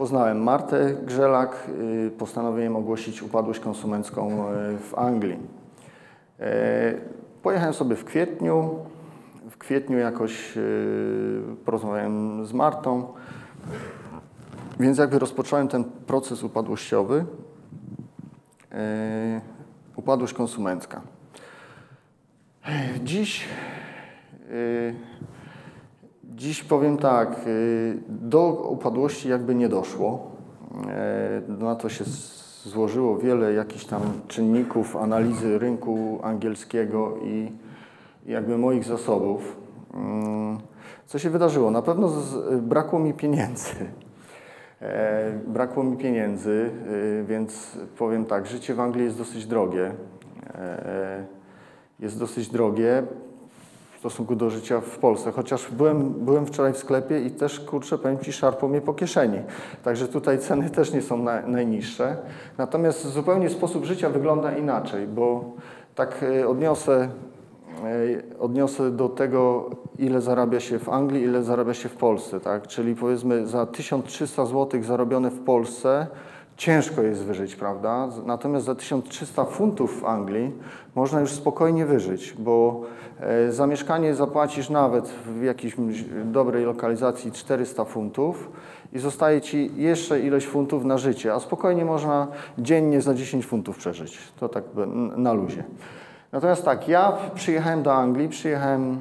poznałem Martę Grzelak, y, postanowiłem ogłosić upadłość konsumencką y, w Anglii. E, Pojechałem sobie w kwietniu. W kwietniu jakoś y, porozmawiałem z Martą, więc jakby rozpocząłem ten proces upadłościowy. Upadłość konsumencka. Dziś y, Dziś powiem tak, y, do upadłości jakby nie doszło. E, Na to się złożyło wiele jakichś tam czynników analizy rynku angielskiego i jakby moich zasobów. Mm, Co się wydarzyło? Na pewno brakło mi pieniędzy. E, Brakło mi pieniędzy, y, więc powiem tak, życie w Anglii jest dosyć drogie. E, Jest dosyć drogie stosunku do życia w Polsce. Chociaż byłem, byłem wczoraj w sklepie i też, kurczę, powiem Ci, szarpą mnie po kieszeni. Także tutaj ceny też nie są na, najniższe. Natomiast zupełnie sposób życia wygląda inaczej, bo tak e, odniosę, e, odniosę do tego, ile zarabia się w Anglii, ile zarabia się w Polsce. Tak? Czyli powiedzmy za 1300 zł zarobione w Polsce ciężko jest wyżyć, prawda? Natomiast za 1300 funtów w Anglii można już spokojnie wyżyć, bo e, za mieszkanie zapłacisz nawet w jakiejś dobrej lokalizacji 400 funtów i zostaje Ci jeszcze ileś funtów na życie, a spokojnie można dziennie za 10 funtów przeżyć. To tak na luzie. Natomiast tak, ja przyjechałem do Anglii, przyjechałem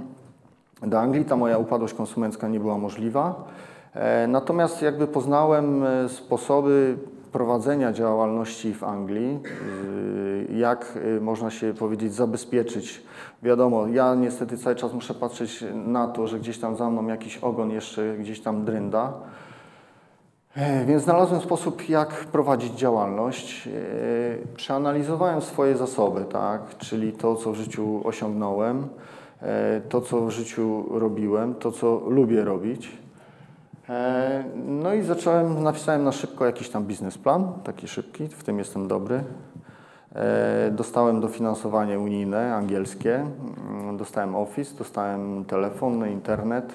do Anglii, ta moja upadłość konsumencka nie była możliwa. E, Natomiast jakby poznałem e, sposoby prowadzenia działalności w Anglii, y, jak y, można się powiedzieć zabezpieczyć. Wiadomo, ja niestety cały czas muszę patrzeć na to, że gdzieś tam za mną jakiś ogon jeszcze gdzieś tam drynda. E, Więc znalazłem sposób, jak prowadzić działalność. E, Przeanalizowałem swoje zasoby, tak? czyli to, co w życiu osiągnąłem, e, to, co w życiu robiłem, to, co lubię robić. E, No i zacząłem, napisałem na szybko jakiś tam biznesplan, taki szybki, w tym jestem dobry. E, Dostałem dofinansowanie unijne, angielskie, Mm, dostałem Office, dostałem telefon, internet,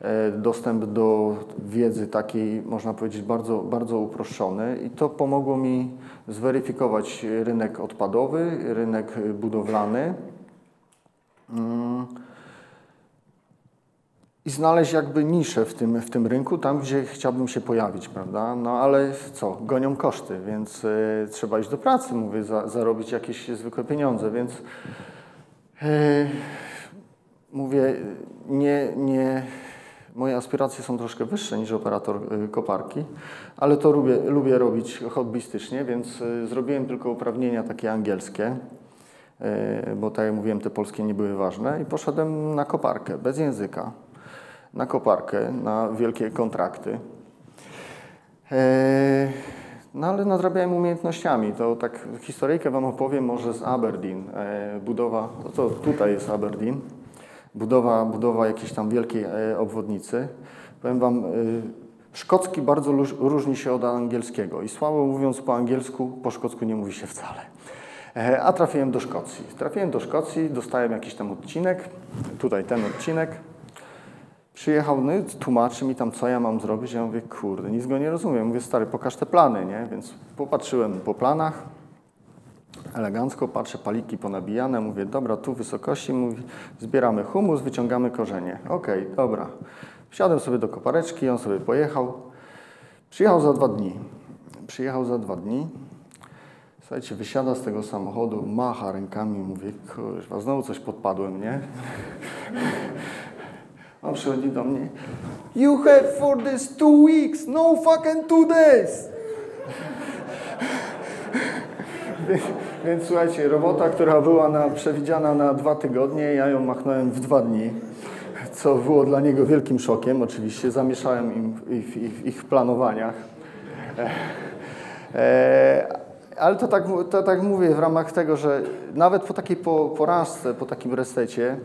e, dostęp do wiedzy takiej, można powiedzieć, bardzo, bardzo uproszczony i to pomogło mi zweryfikować rynek odpadowy, rynek budowlany. I znaleźć jakby niszę w tym, w tym rynku, tam gdzie chciałbym się pojawić, prawda? No ale co, gonią koszty, więc y, trzeba iść do pracy, mówię, za, zarobić jakieś zwykłe pieniądze, więc y, mówię, nie, nie, moje aspiracje są troszkę wyższe niż operator y, koparki, ale to lubię, lubię robić hobbystycznie, więc zrobiłem tylko uprawnienia takie angielskie, bo tak jak mówiłem, te polskie nie były ważne i poszedłem na koparkę, bez języka na koparkę, na wielkie kontrakty. Eee, No ale nadrabiałem umiejętnościami. To tak historyjkę Wam opowiem może z Aberdeen. Eee, Budowa, no to tutaj jest Aberdeen. Budowa, budowa jakiejś tam wielkiej e, obwodnicy. Powiem Wam, e, szkocki bardzo różni się od angielskiego i słabo mówiąc po angielsku, po szkocku nie mówi się wcale. E, A trafiłem do Szkocji. Trafiłem do Szkocji, dostałem jakiś tam odcinek, tutaj ten odcinek. Przyjechał, no tłumaczy mi tam, co ja mam zrobić. Ja mówię, kurde, nic go nie rozumiem. Mówię, stary, pokaż te plany, nie? Więc popatrzyłem po planach, elegancko, patrzę, paliki ponabijane. Mówię, dobra, tu wysokości, mówi, zbieramy humus, wyciągamy korzenie. Okej, dobra. Wsiadłem sobie do kopareczki, on sobie pojechał. Przyjechał za dwa dni. Przyjechał za dwa dni. Słuchajcie, wysiada z tego samochodu, macha rękami, mówię, kurwa, znowu coś podpadłem, nie? On przychodzi do mnie. You have for this two weeks, no fucking two days. Więc, [LAUGHS] więc słuchajcie, robota, która była na, przewidziana na dwa tygodnie, ja ją machnąłem w dwa dni, co było dla niego wielkim szokiem. Oczywiście zamieszałem im w, w ich planowaniach. E, ale to tak, to tak mówię w ramach tego, że nawet po takiej po, porażce, po takim resecie,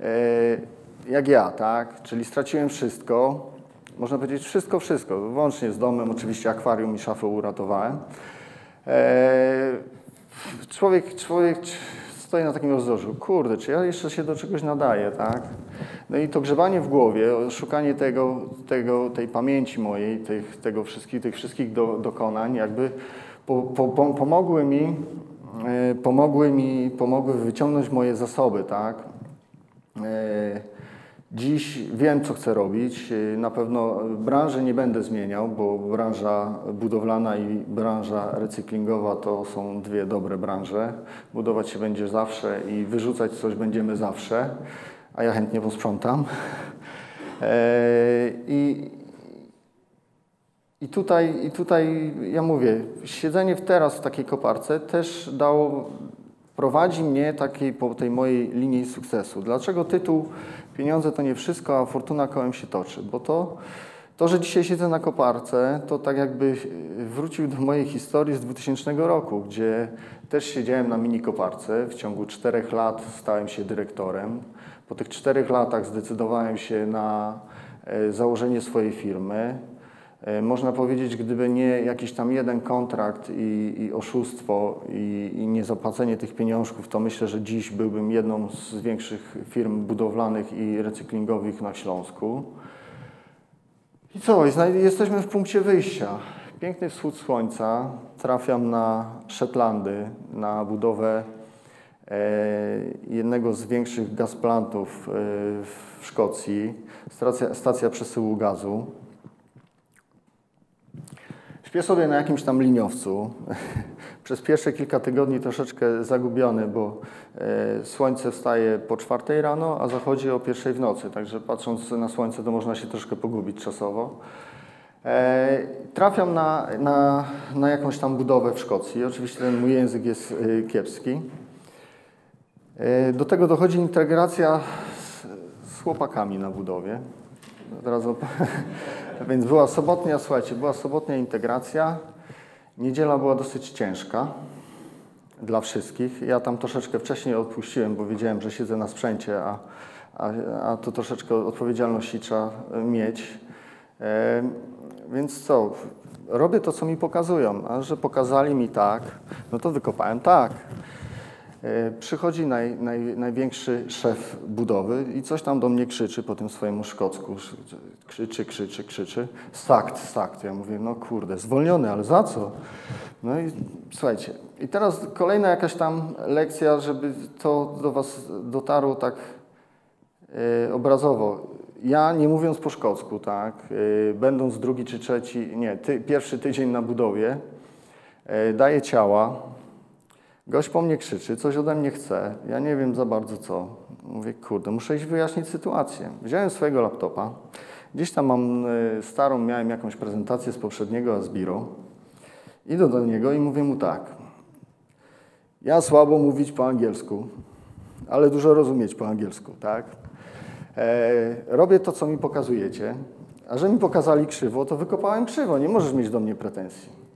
e, jak ja, tak, czyli straciłem wszystko, można powiedzieć wszystko, wszystko, włącznie z domem, oczywiście akwarium i szafę uratowałem. E, człowiek, człowiek stoi na takim rozdrożu, kurde, czy ja jeszcze się do czegoś nadaję, tak? No i to grzebanie w głowie, szukanie tego, tego, tej pamięci mojej, tych, tego wszystkich, tych wszystkich do, dokonań, jakby po, po, po, pomogły mi, e, pomogły mi, pomogły wyciągnąć moje zasoby, tak? E, Dziś wiem, co chcę robić. E, Na pewno branży nie będę zmieniał, bo branża budowlana i branża recyklingowa to są dwie dobre branże. Budować się będzie zawsze i wyrzucać coś będziemy zawsze, a ja chętnie posprzątam. [LAUGHS] E, I, i tutaj, I tutaj ja mówię, siedzenie teraz w takiej koparce też dało, prowadzi mnie takiej, po tej mojej linii sukcesu. Dlaczego tytuł Pieniądze to nie wszystko, a fortuna kołem się toczy? Bo to, to, że dzisiaj siedzę na koparce, to tak jakby wrócił do mojej historii z 2000 roku, gdzie też siedziałem na mini koparce. W ciągu czterech lat stałem się dyrektorem. Po tych czterech latach zdecydowałem się na e, założenie swojej firmy. E, Można powiedzieć, gdyby nie jakiś tam jeden kontrakt i, i oszustwo i, i niezapłacenie tych pieniążków, to myślę, że dziś byłbym jedną z większych firm budowlanych i recyklingowych na Śląsku. I co? Jesteśmy w punkcie wyjścia. Piękny wschód słońca. Trafiam na Szetlandy, na budowę e, jednego z większych gaz plantów e, w Szkocji, stacja, stacja przesyłu gazu. Śpię sobie na jakimś tam liniowcu. [LAUGHS] Przez pierwsze kilka tygodni troszeczkę zagubiony, bo e, słońce wstaje po czwartej rano, a zachodzi o pierwszej w nocy. Także patrząc na słońce, to można się troszkę pogubić czasowo. E, trafiam na, na, na jakąś tam budowę w Szkocji. Oczywiście ten mój język jest e, kiepski. Do tego dochodzi integracja z, z chłopakami na budowie. Od razu, [LAUGHS] więc była sobotnia, słuchajcie, była sobotnia integracja. Niedziela była dosyć ciężka dla wszystkich. Ja tam troszeczkę wcześniej odpuściłem, bo wiedziałem, że siedzę na sprzęcie, a, a, a to troszeczkę odpowiedzialności trzeba mieć. E, więc co, robię to, co mi pokazują, a że pokazali mi tak, no to wykopałem tak. E, Przychodzi naj, naj, największy szef budowy i coś tam do mnie krzyczy po tym swojemu szkocku. Krzyczy, krzyczy, krzyczy. Stakt, stakt. Ja mówię, no kurde, zwolniony, ale za co? No i słuchajcie, i teraz kolejna jakaś tam lekcja, żeby to do Was dotarło tak e, obrazowo. Ja nie mówiąc po szkocku, tak, e, będąc drugi czy trzeci, nie, ty, pierwszy tydzień na budowie, e, daję ciała, Gość po mnie krzyczy, coś ode mnie chce, ja nie wiem za bardzo co. Mówię, kurde, muszę iść wyjaśnić sytuację. Wziąłem swojego laptopa, gdzieś tam mam y, starą, miałem jakąś prezentację z poprzedniego Asbiro. Idę do niego i mówię mu tak. Ja słabo mówić po angielsku, ale dużo rozumieć po angielsku, tak? E, robię to, co mi pokazujecie, a że mi pokazali krzywo, to wykopałem krzywo, nie możesz mieć do mnie pretensji.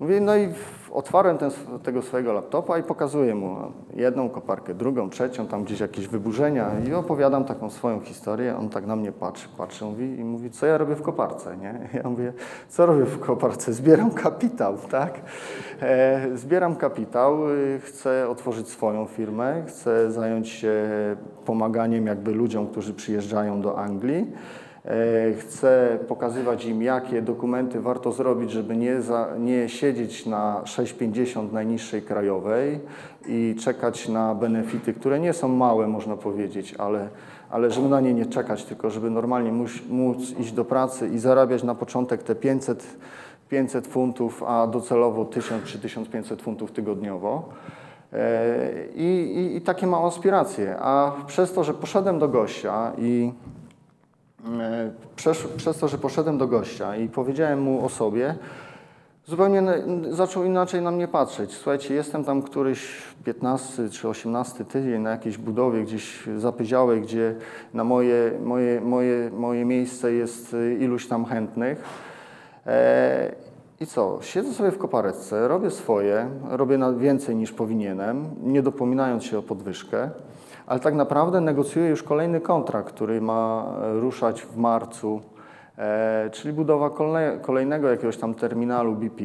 Mówię, no i otwarłem ten, tego swojego laptopa i pokazuję mu jedną koparkę, drugą, trzecią, tam gdzieś jakieś wyburzenia i opowiadam taką swoją historię. On tak na mnie patrzy, patrzy mówi, i mówi, co ja robię w koparce, nie? [LAUGHS] Ja mówię, co robię w koparce? Zbieram kapitał, [LAUGHS] tak? E, zbieram kapitał, y, chcę otworzyć swoją firmę, chcę zająć się pomaganiem jakby ludziom, którzy przyjeżdżają do Anglii. E, Chcę pokazywać im, jakie dokumenty warto zrobić, żeby nie, za, nie siedzieć na 6,50 najniższej krajowej i czekać na benefity, które nie są małe, można powiedzieć, ale, ale żeby na nie nie czekać, tylko żeby normalnie móc, iść do pracy i zarabiać na początek te 500, 500 funtów, a docelowo 1000 czy 1500 funtów tygodniowo. E, I, i, I takie mam aspiracje. A przez to, że poszedłem do gościa i Przez, przez to, że poszedłem do gościa i powiedziałem mu o sobie, zupełnie zaczął inaczej na mnie patrzeć. Słuchajcie, jestem tam któryś 15 czy 18 tydzień na jakiejś budowie gdzieś zapyziałej, gdzie na moje, moje, moje, moje miejsce jest y, iluś tam chętnych. E, I co? Siedzę sobie w kopareczce, robię swoje, robię więcej niż powinienem, nie dopominając się o podwyżkę, ale tak naprawdę negocjuję już kolejny kontrakt, który ma e, ruszać w marcu, e, czyli budowa kolne, kolejnego jakiegoś tam terminalu BP,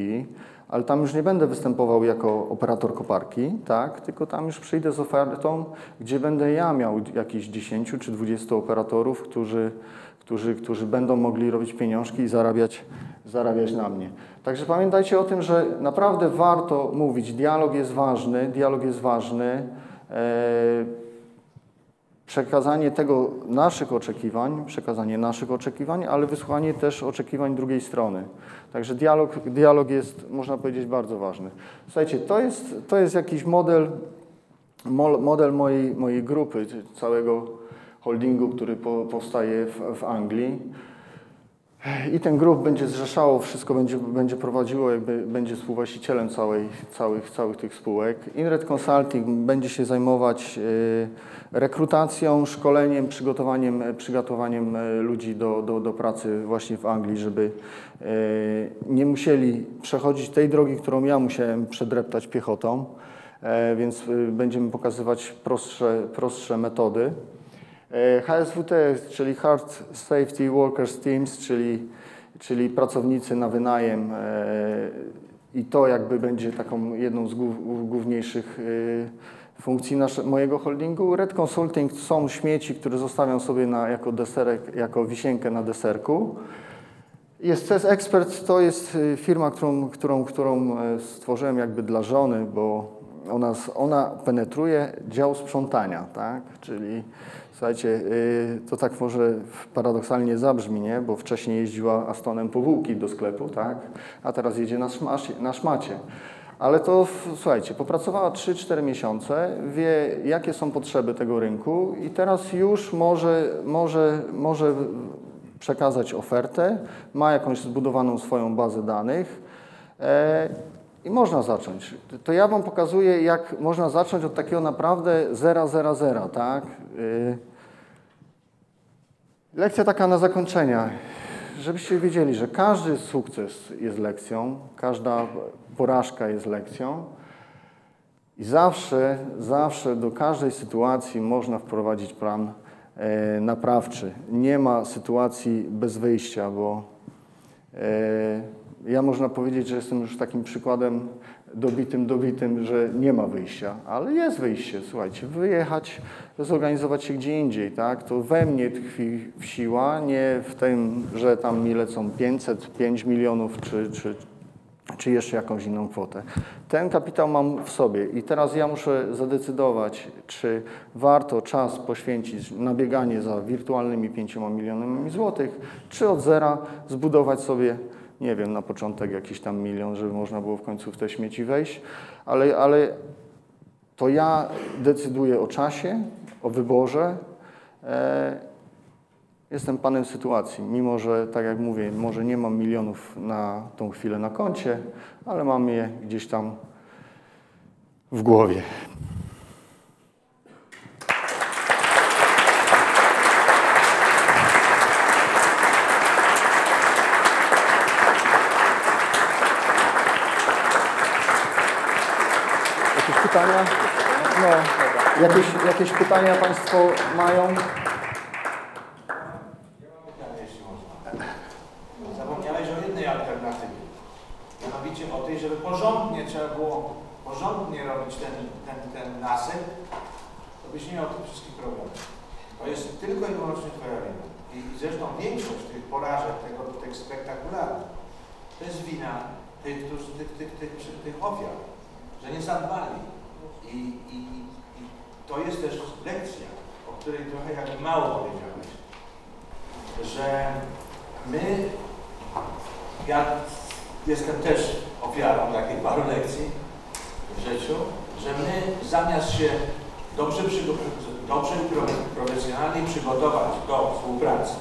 ale tam już nie będę występował jako operator koparki, tak, tylko tam już przyjdę z ofertą, gdzie będę ja miał jakieś 10 czy 20 operatorów, którzy, którzy, którzy będą mogli robić pieniążki i zarabiać, zarabiać na mnie. Także pamiętajcie o tym, że naprawdę warto mówić, dialog jest ważny, dialog jest ważny. Przekazanie tego naszych oczekiwań, przekazanie naszych oczekiwań, ale wysłuchanie też oczekiwań drugiej strony. Także dialog, dialog jest, można powiedzieć, bardzo ważny. Słuchajcie, to jest, to jest jakiś model, mo- model mojej, mojej grupy, całego holdingu, który po, powstaje w, w Anglii. I ten grup będzie zrzeszało, wszystko będzie, będzie prowadziło, jakby będzie współwłaścicielem całej, całych, całych tych spółek. Inred Consulting będzie się zajmować y, rekrutacją, szkoleniem, przygotowaniem, przygotowaniem y, ludzi do, do, do pracy właśnie w Anglii, żeby y, nie musieli przechodzić tej drogi, którą ja musiałem przedreptać piechotą, e, więc będziemy pokazywać prostsze, prostsze metody. E, HSWT, czyli Hard Safety Workers Teams, czyli, czyli pracownicy na wynajem e, i to jakby będzie taką jedną z głów, główniejszych e, funkcji nasze, mojego holdingu. Red Consulting są śmieci, które zostawiam sobie na, jako deserek, jako wisienkę na deserku. Jest CES Expert, to jest y, firma, którą, którą, którą e, stworzyłem jakby dla żony, bo ona, ona penetruje dział sprzątania, tak? Czyli słuchajcie, y, to tak może paradoksalnie zabrzmi, nie? Bo wcześniej jeździła Astonem po bułki do sklepu, tak? A teraz jedzie na, szmacie, na szmacie. Ale to, słuchajcie, popracowała 3-4 miesiące, wie jakie są potrzeby tego rynku i teraz już może, może, może przekazać ofertę, ma jakąś zbudowaną swoją bazę danych e, i można zacząć. To ja Wam pokazuję, jak można zacząć od takiego naprawdę zera, zera, zera, tak? Y, Lekcja taka na zakończenie, żebyście wiedzieli, że każdy sukces jest lekcją, każda porażka jest lekcją i zawsze, zawsze do każdej sytuacji można wprowadzić plan e, naprawczy. Nie ma sytuacji bez wyjścia, bo e, ja można powiedzieć, że jestem już takim przykładem dobitym, dobitym, że nie ma wyjścia, ale jest wyjście, słuchajcie, wyjechać, zorganizować się gdzie indziej, tak? To we mnie tkwi siła, nie w tym, że tam mi lecą 500, 5 milionów czy, czy, czy jeszcze jakąś inną kwotę. Ten kapitał mam w sobie i teraz ja muszę zadecydować, czy warto czas poświęcić na bieganie za wirtualnymi 5 milionami złotych, czy od zera zbudować sobie, nie wiem, na początek jakiś tam milion, żeby można było w końcu w te śmieci wejść, ale, ale to ja decyduję o czasie, o wyborze. E, Jestem panem sytuacji, mimo że, tak jak mówię, może nie mam milionów na tą chwilę na koncie, ale mam je gdzieś tam w głowie. Jakieś pytania? No, jakieś, jakieś pytania Państwo mają? Zapomniałeś o jednej alternatywie. Mianowicie o tej, żeby porządnie trzeba było porządnie robić ten, ten, ten nasyp, to byś nie miał tych wszystkich problemów. To jest tylko i wyłącznie Twoja wina. I zresztą większość tych porażek, tego, tych spektakularnych, to jest wina tych, którzy, tych, tych, tych, tych, tych ofiar, że nie zadbali. I, i, I to jest też lekcja, o której trochę jakby mało powiedziałeś, że my ja jestem też ofiarą takich paru lekcji w życiu, że my zamiast się dobrze, dobrze profesjonalnie przygotować do współpracy,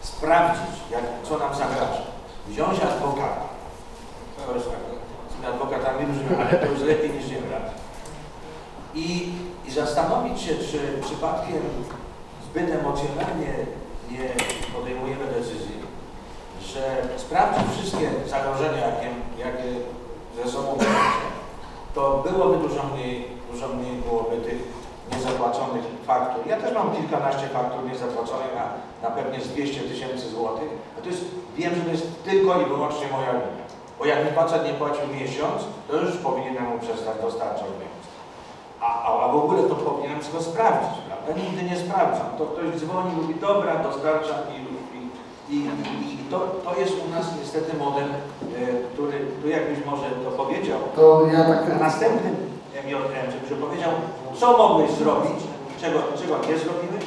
sprawdzić, jak, co nam zagraża, wziąć adwokata, to jest tak, z tymi adwokatami różnymi, ale to już lepiej niż nie brać, i, i zastanowić się, czy przypadkiem zbyt emocjonalnie nie podejmujemy decyzji, że sprawdzić wszystkie zagrożenia, jakie, jakie ze sobą wiąże, to byłoby dużo mniej, dużo mniej byłoby tych niezapłaconych faktur. Ja też mam kilkanaście faktur niezapłaconych na, na pewnie z 200 tysięcy złotych. A to jest, wiem, że to jest tylko i wyłącznie moja wina. Bo jak mi facet nie płacił miesiąc, to już powinienem mu przestać dostarczać pieniądze. A, a, a w ogóle to powinienem go sprawdzić, prawda? Nigdy nie sprawdzam. To ktoś dzwoni, mówi, dobra, dostarczam i, i, i, to, to jest u nas niestety model, e, który, tu jakbyś może to powiedział, To ja tak... na następnym MJM, żebyś powiedział, co mogłeś zrobić, czego, czego nie zrobimy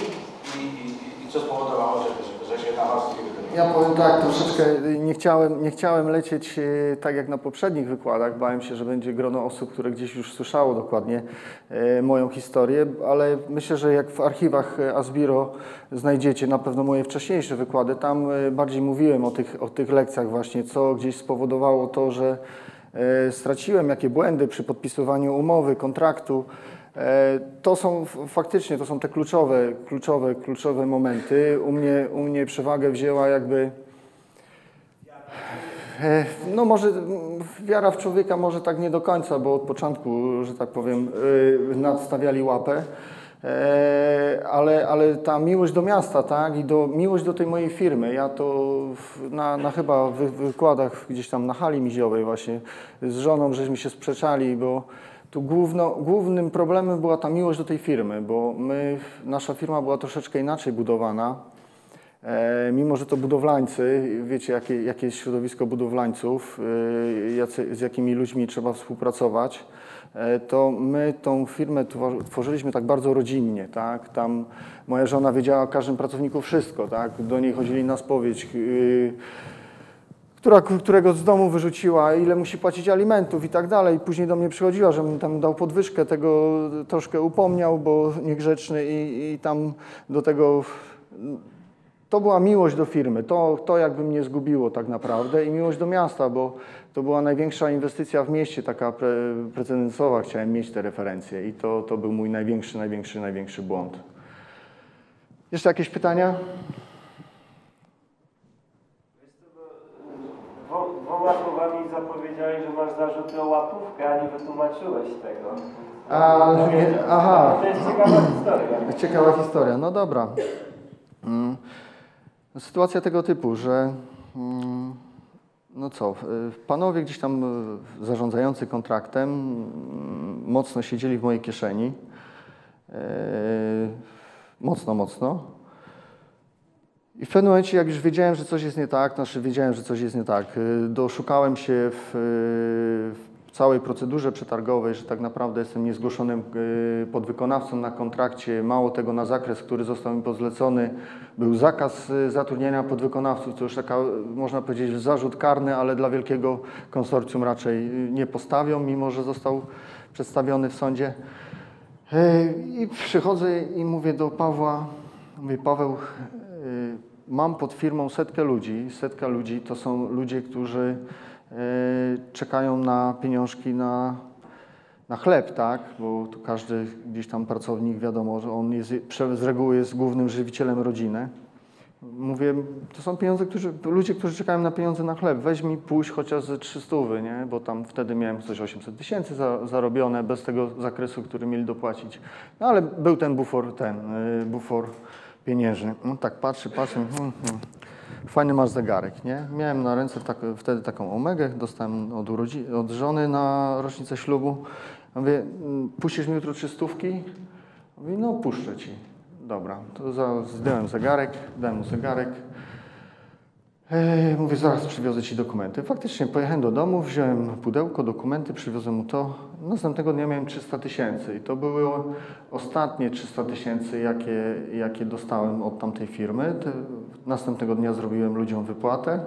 i, i, i, co spowodowało, że, że, że się na was nie. Ja powiem tak, troszeczkę nie chciałem, nie chciałem lecieć e, tak jak na poprzednich wykładach. Bałem się, że będzie grono osób, które gdzieś już słyszało dokładnie e, moją historię, ale myślę, że jak w archiwach e, Asbiro znajdziecie na pewno moje wcześniejsze wykłady, tam bardziej mówiłem o tych, o tych lekcjach właśnie, co gdzieś spowodowało to, że straciłem, jakie błędy przy podpisywaniu umowy, kontraktu. E, To są faktycznie, to są te kluczowe, kluczowe, kluczowe momenty. U mnie, u mnie przewagę wzięła jakby, e, no może wiara w człowieka może tak nie do końca, bo od początku, że tak powiem, y, nadstawiali łapę. E, Ale, ale ta miłość do miasta, tak, i do, miłość do tej mojej firmy, ja to na, na chyba wy, wykładach gdzieś tam na hali miziowej właśnie z żoną żeśmy się sprzeczali, bo tu główno, głównym problemem była ta miłość do tej firmy, bo my, nasza firma była troszeczkę inaczej budowana. E, mimo, że to budowlańcy, wiecie, jakie, jakie jest środowisko budowlańców, e, jacy, z jakimi ludźmi trzeba współpracować, e, to my tą firmę twor- tworzyliśmy tak bardzo rodzinnie, tak? Tam moja żona wiedziała o każdym pracowniku wszystko, tak? Do niej chodzili na spowiedź, yy, która, którego z domu wyrzuciła, ile musi płacić alimentów i tak dalej. Później do mnie przychodziła, żebym tam dał podwyżkę, tego troszkę upomniał, bo niegrzeczny i, i tam do tego... To była miłość do firmy, to, to jakby mnie zgubiło tak naprawdę i miłość do miasta, bo to była największa inwestycja w mieście, taka pre, precedensowa, chciałem mieć te referencje i to, to był mój największy, największy, największy błąd. Jeszcze jakieś pytania? Dwoma słowami zapowiedziałeś, że masz zarzuty o łapówkę, a nie wytłumaczyłeś tego. A, aha. To jest ciekawa historia. Ciekawa historia, no dobra. Mm. Sytuacja tego typu, że mm, no co, panowie gdzieś tam y, zarządzający kontraktem mm, mocno siedzieli w mojej kieszeni. E, Mocno, mocno. I w pewnym momencie, jak już wiedziałem, że coś jest nie tak, znaczy wiedziałem, że coś jest nie tak, y, doszukałem się w, y, w całej procedurze przetargowej, że tak naprawdę jestem niezgłoszonym y, podwykonawcą na kontrakcie. Mało tego, na zakres, który został mi pozlecony, był zakaz zatrudniania podwykonawców. To już taka, można powiedzieć, zarzut karny, ale dla wielkiego konsorcjum raczej nie postawią, mimo że został przedstawiony w sądzie. I przychodzę i mówię do Pawła, mówię, Paweł, mam pod firmą setkę ludzi. Setka ludzi to są ludzie, którzy e, czekają na pieniążki na, na chleb, tak? Bo tu każdy gdzieś tam pracownik, wiadomo, że on jest, z reguły jest głównym żywicielem rodziny. Mówię, to są pieniądze, którzy, ludzie, którzy czekają na pieniądze na chleb. Weź mi pójść chociaż ze 300, nie? bo tam wtedy miałem coś 800 tysięcy za, zarobione bez tego zakresu, który mieli dopłacić. No ale był ten bufor, ten y, bufor pieniężny. No tak patrzy, patrzy, hmm, hmm. fajny masz zegarek, nie? Miałem na ręce tak, wtedy taką omegę, dostałem od, urodzi, od żony na rocznicę ślubu. Mówię, "Mm, puścisz mi jutro trzystówki? Mówi, no puszczę ci. Dobra, to za, zegarek, dałem mu zegarek. Ej, mówię, zaraz przywiozę ci dokumenty. Faktycznie pojechałem do domu, wziąłem pudełko, dokumenty, przywiozłem mu to. Następnego dnia miałem 300 tysięcy i to były ostatnie 300 tysięcy, jakie, jakie dostałem od tamtej firmy. Następnego dnia zrobiłem ludziom wypłatę.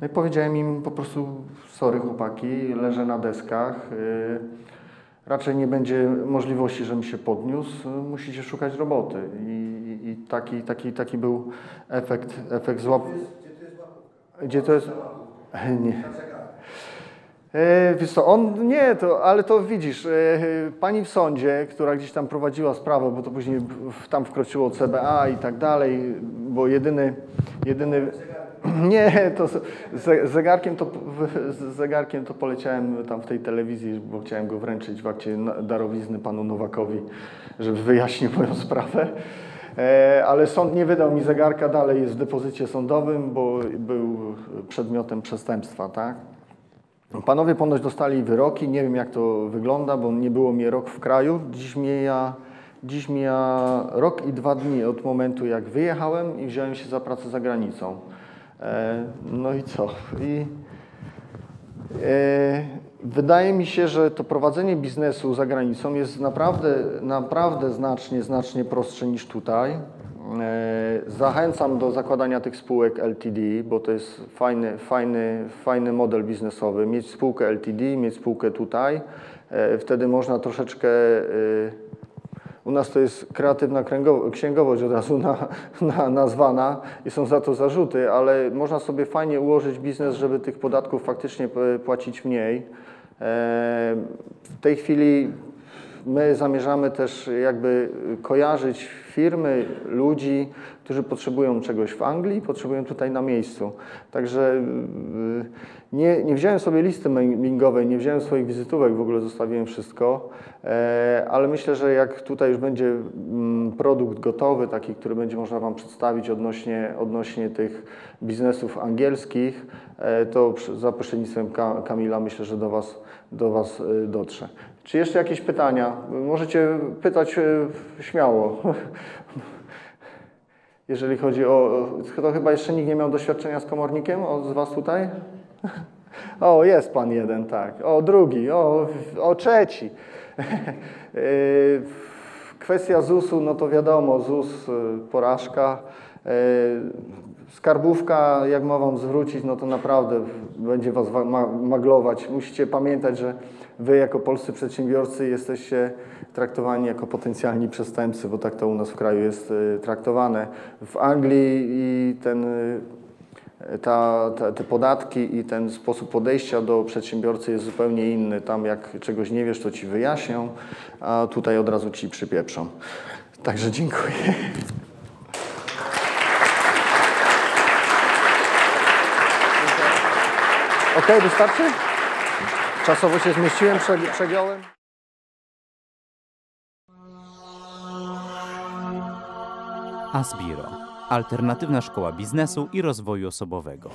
No i powiedziałem im po prostu, sorry chłopaki, leżę na deskach. Yy, raczej nie będzie możliwości, żebym się podniósł, musicie szukać roboty. I- i taki, taki, taki był efekt, efekt złap... Gdzie to jest? Nie. E, wiesz co, on nie, to, ale to widzisz, e, pani w sądzie, która gdzieś tam prowadziła sprawę, bo to później tam wkroczyło CBA i tak dalej, bo jedyny, jedyny [CLEARS THROAT] Nie, to z zegarkiem to, z zegarkiem to poleciałem tam w tej telewizji, bo chciałem go wręczyć w akcie darowizny panu Nowakowi, żeby wyjaśnił moją sprawę. E, Ale sąd nie wydał mi zegarka, dalej jest w depozycie sądowym, bo był przedmiotem przestępstwa, tak? Panowie ponoć dostali wyroki, nie wiem jak to wygląda, bo nie było mnie rok w kraju. Dziś mija, dziś mija rok i dwa dni od momentu jak wyjechałem i wziąłem się za pracę za granicą. E, no i co? I e, wydaje mi się, że to prowadzenie biznesu za granicą jest naprawdę, naprawdę znacznie, znacznie prostsze niż tutaj. E, Zachęcam do zakładania tych spółek LTD, bo to jest fajny, fajny, fajny model biznesowy. Mieć spółkę LTD, mieć spółkę tutaj. E, Wtedy można troszeczkę. e, U nas to jest kreatywna księgowość od razu na, na, nazwana i są za to zarzuty, ale można sobie fajnie ułożyć biznes, żeby tych podatków faktycznie płacić mniej. E, W tej chwili My zamierzamy też jakby kojarzyć firmy, ludzi, którzy potrzebują czegoś w Anglii, potrzebują tutaj na miejscu. Także y, nie, nie wziąłem sobie listy mailingowej, nie wziąłem swoich wizytówek, w ogóle zostawiłem wszystko, e, ale myślę, że jak tutaj już będzie mm, produkt gotowy, taki, który będzie można Wam przedstawić odnośnie, odnośnie tych biznesów angielskich, e, to za pośrednictwem Ka- Kamila myślę, że do Was, do was y, dotrze. Czy jeszcze jakieś pytania? Możecie pytać y, śmiało. [LAUGHS] Jeżeli chodzi o. To chyba jeszcze nikt nie miał doświadczenia z komornikiem o, z Was tutaj? [LAUGHS] O, jest pan jeden, tak. O, drugi, o, o trzeci. Y, [LAUGHS] Kwestia ZUS-u, no to wiadomo, ZUS, porażka. Skarbówka, jak ma Wam zwrócić, no to naprawdę będzie Was wa- ma- maglować. Musicie pamiętać, że Wy jako polscy przedsiębiorcy jesteście traktowani jako potencjalni przestępcy, bo tak to u nas w kraju jest y, traktowane. W Anglii i ten y, ta, ta, te podatki i ten sposób podejścia do przedsiębiorcy jest zupełnie inny. Tam jak czegoś nie wiesz, to ci wyjaśnią, a tutaj od razu ci przypieprzą. Także dziękuję. Ok, wystarczy? Czasowo się zmieściłem, prze- przegiąłem. Asbiro. Alternatywna szkoła biznesu i rozwoju osobowego.